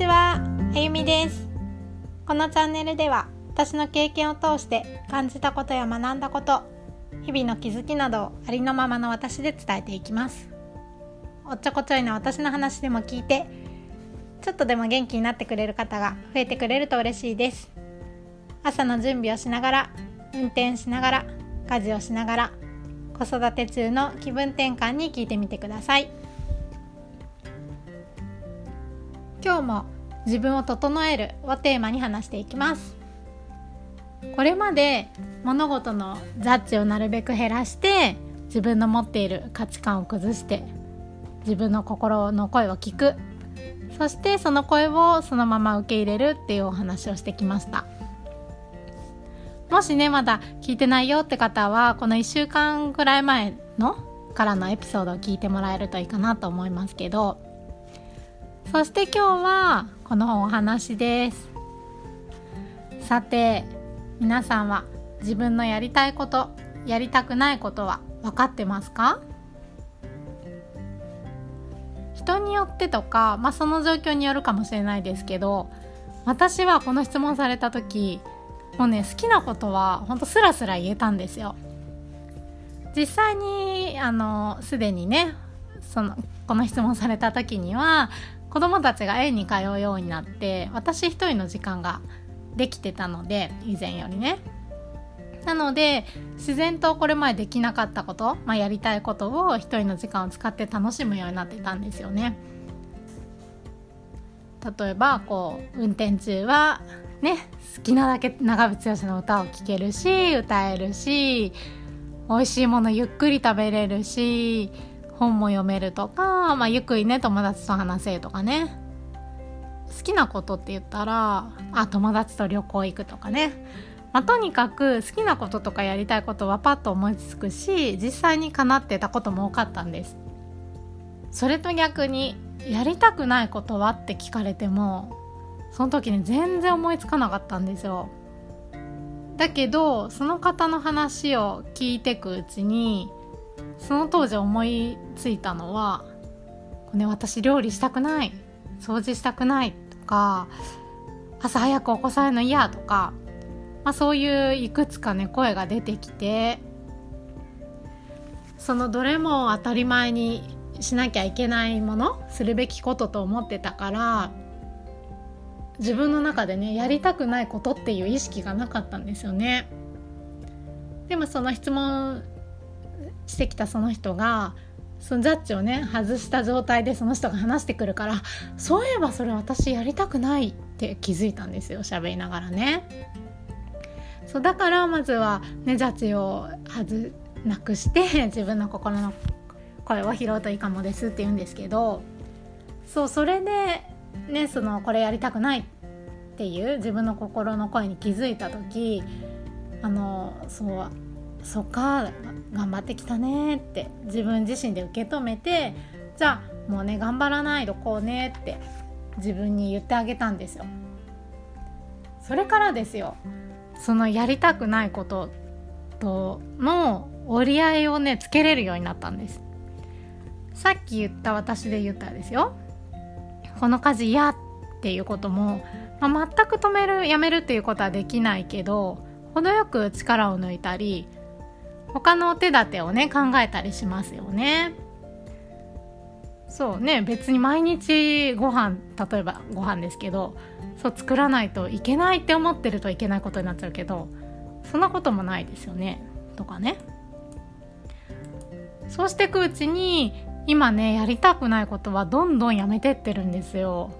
ちは、あゆみです。このチャンネルでは私の経験を通して感じたことや学んだこと日々の気づきなどをありのままの私で伝えていきます。おっちょこちょいな私の話でも聞いてちょっとでも元気になってくれる方が増えてくれると嬉しいです。朝の準備をしながら運転しながら家事をしながら子育て中の気分転換に聞いてみてください。今日も自分を整えるをテーマに話していきます。これまで物事のジャッジをなるべく減らして自分の持っている価値観を崩して自分の心の声を聞く。そしてその声をそのまま受け入れるっていうお話をしてきました。もしねまだ聞いてないよって方はこの1週間ぐらい前のからのエピソードを聞いてもらえるといいかなと思いますけどそして今日はこのお話です。さて皆さんは自分のやりたいことやりたくないことは分かってますか？人によってとか、まあ、その状況によるかもしれないですけど私はこの質問された時もうね好きなことはほんとスラスラ言えたんですよ。実際にあのすでにねそのこの質問された時には子供たちが園に通うようになって私一人の時間ができてたので以前よりね。なので自然とこれまでできなかったこと、まあ、やりたいことを一人の時間を使って楽しむようになってたんですよね。例えばこう運転中はね好きなだけ長渕剛の歌を聴けるし歌えるし美味しいものゆっくり食べれるし本も読めるとか、まあ、ゆっくりね友達と話せとかね。好きなことって言ったらあ友達と旅行行くとかね、まあ、とにかく好きなこととかやりたいことはパッと思いつくし実際に叶ってたことも多かったんです。それと逆にやりたくないことはって聞かれてもその時に全然思いつかなかったんですよ。だけどその方の話を聞いてくうちにその当時思いついたのは、ね、私料理したくない掃除したくないとか朝早く起こされるの嫌とか、まあ、そういういくつかね声が出てきてそのどれも当たり前にしなきゃいけないものするべきことと思ってたから自分の中でねやりたくないことっていう意識がなかったんですよね。でもその質問してきたその人がそのジャッジをね外した状態でその人が話してくるからそういえばそれ私やりたくないって気づいたんですよ喋りながらね。そうだからまずは、ね、ジャッジを外なくして自分の心の声を拾うといいかもですって言うんですけどそうそれでねそのこれやりたくないっていう自分の心の声に気づいた時あのそうそっか頑張ってきたねって自分自身で受け止めてじゃあもうね頑張らないとこうねって自分に言ってあげたんですよ。それからですよそのやりたくないこととの折り合いをねつけれるようになったんです。さっき言った私で言ったですよ。この家事嫌っていうことも、まあ、全く止めるやめるっていうことはできないけど程よく力を抜いたり他のお手立てをね考えたりしますよね。そうね別に毎日ご飯例えばご飯ですけどそう作らないといけないって思ってるといけないことになっちゃうけどそんなこともないですよね。とかね。そうしていくうちに今ねやりたくないことはどんどんやめてってるんですよ。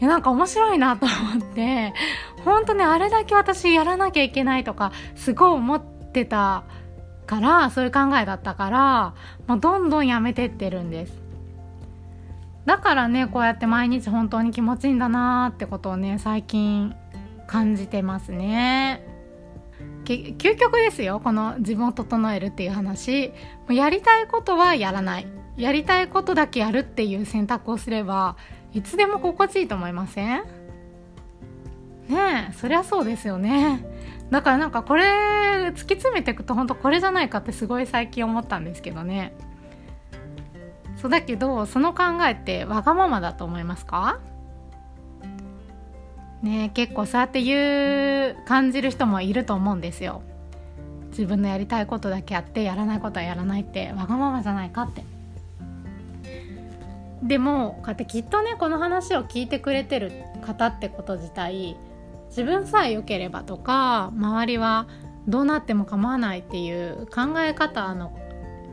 いやなんか面白いなと思って本当ねあれだけ私やらなきゃいけないとかすごい思ってたからそういう考えだったからもうどんどんやめてってるんです。だからねこうやって毎日本当に気持ちいいんだなーってことをね最近感じてますね。究極ですよこの自分を整えるっていう話。やりたいことはやらない。やりたいことだけやるっていう選択をすればいつでも心地いいと思いません？ねえそりゃそうですよね。だからなんかこれ突き詰めていくと本当これじゃないかってすごい最近思ったんですけどね。そうだけどその考えってわがままだと思いますか？ね結構そうやって言う感じる人もいると思うんですよ。自分のやりたいことだけやってやらないことはやらないってわがままじゃないかって。でもこうやってきっとねこの話を聞いてくれてる方ってこと自体自分さえ良ければとか周りはどうなっても構わないっていう考え方の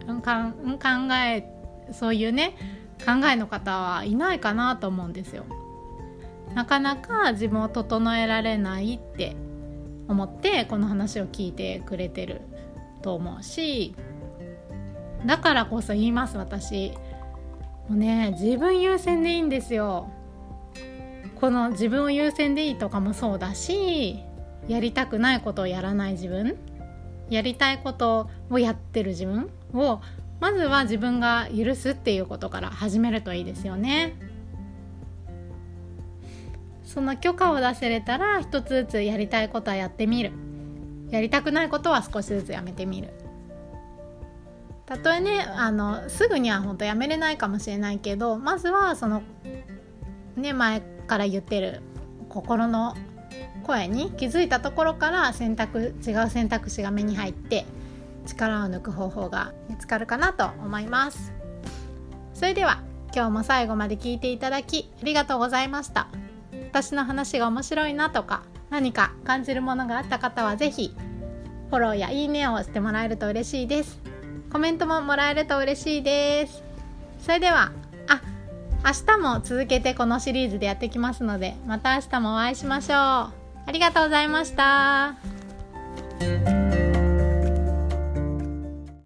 考えそういうね考えの方はいないかなと思うんですよ。なかなか自分を整えられないって思ってこの話を聞いてくれてると思うしだからこそ言います私もうね自分優先でいいんですよこの自分を優先でいいとかもそうだしやりたくないことをやらない自分やりたいことをやってる自分をまずは自分が許すっていうことから始めるといいですよね。その許可を出せれたら一つずつやりたいことはやってみる。やりたくないことは少しずつやめてみる。たとえねあのすぐには本当やめれないかもしれないけどまずはそのね前から言ってる心の声に気づいたところから選択違う選択肢が目に入って力を抜く方法が見つかるかなと思います。それでは今日も最後まで聞いていただきありがとうございました。私の話が面白いなとか何か感じるものがあった方は是非フォローやいいねをしてもらえると嬉しいです。コメントももらえると嬉しいです。それでは明日も続けてこのシリーズでやってきますのでまた明日もお会いしましょうありがとうございました。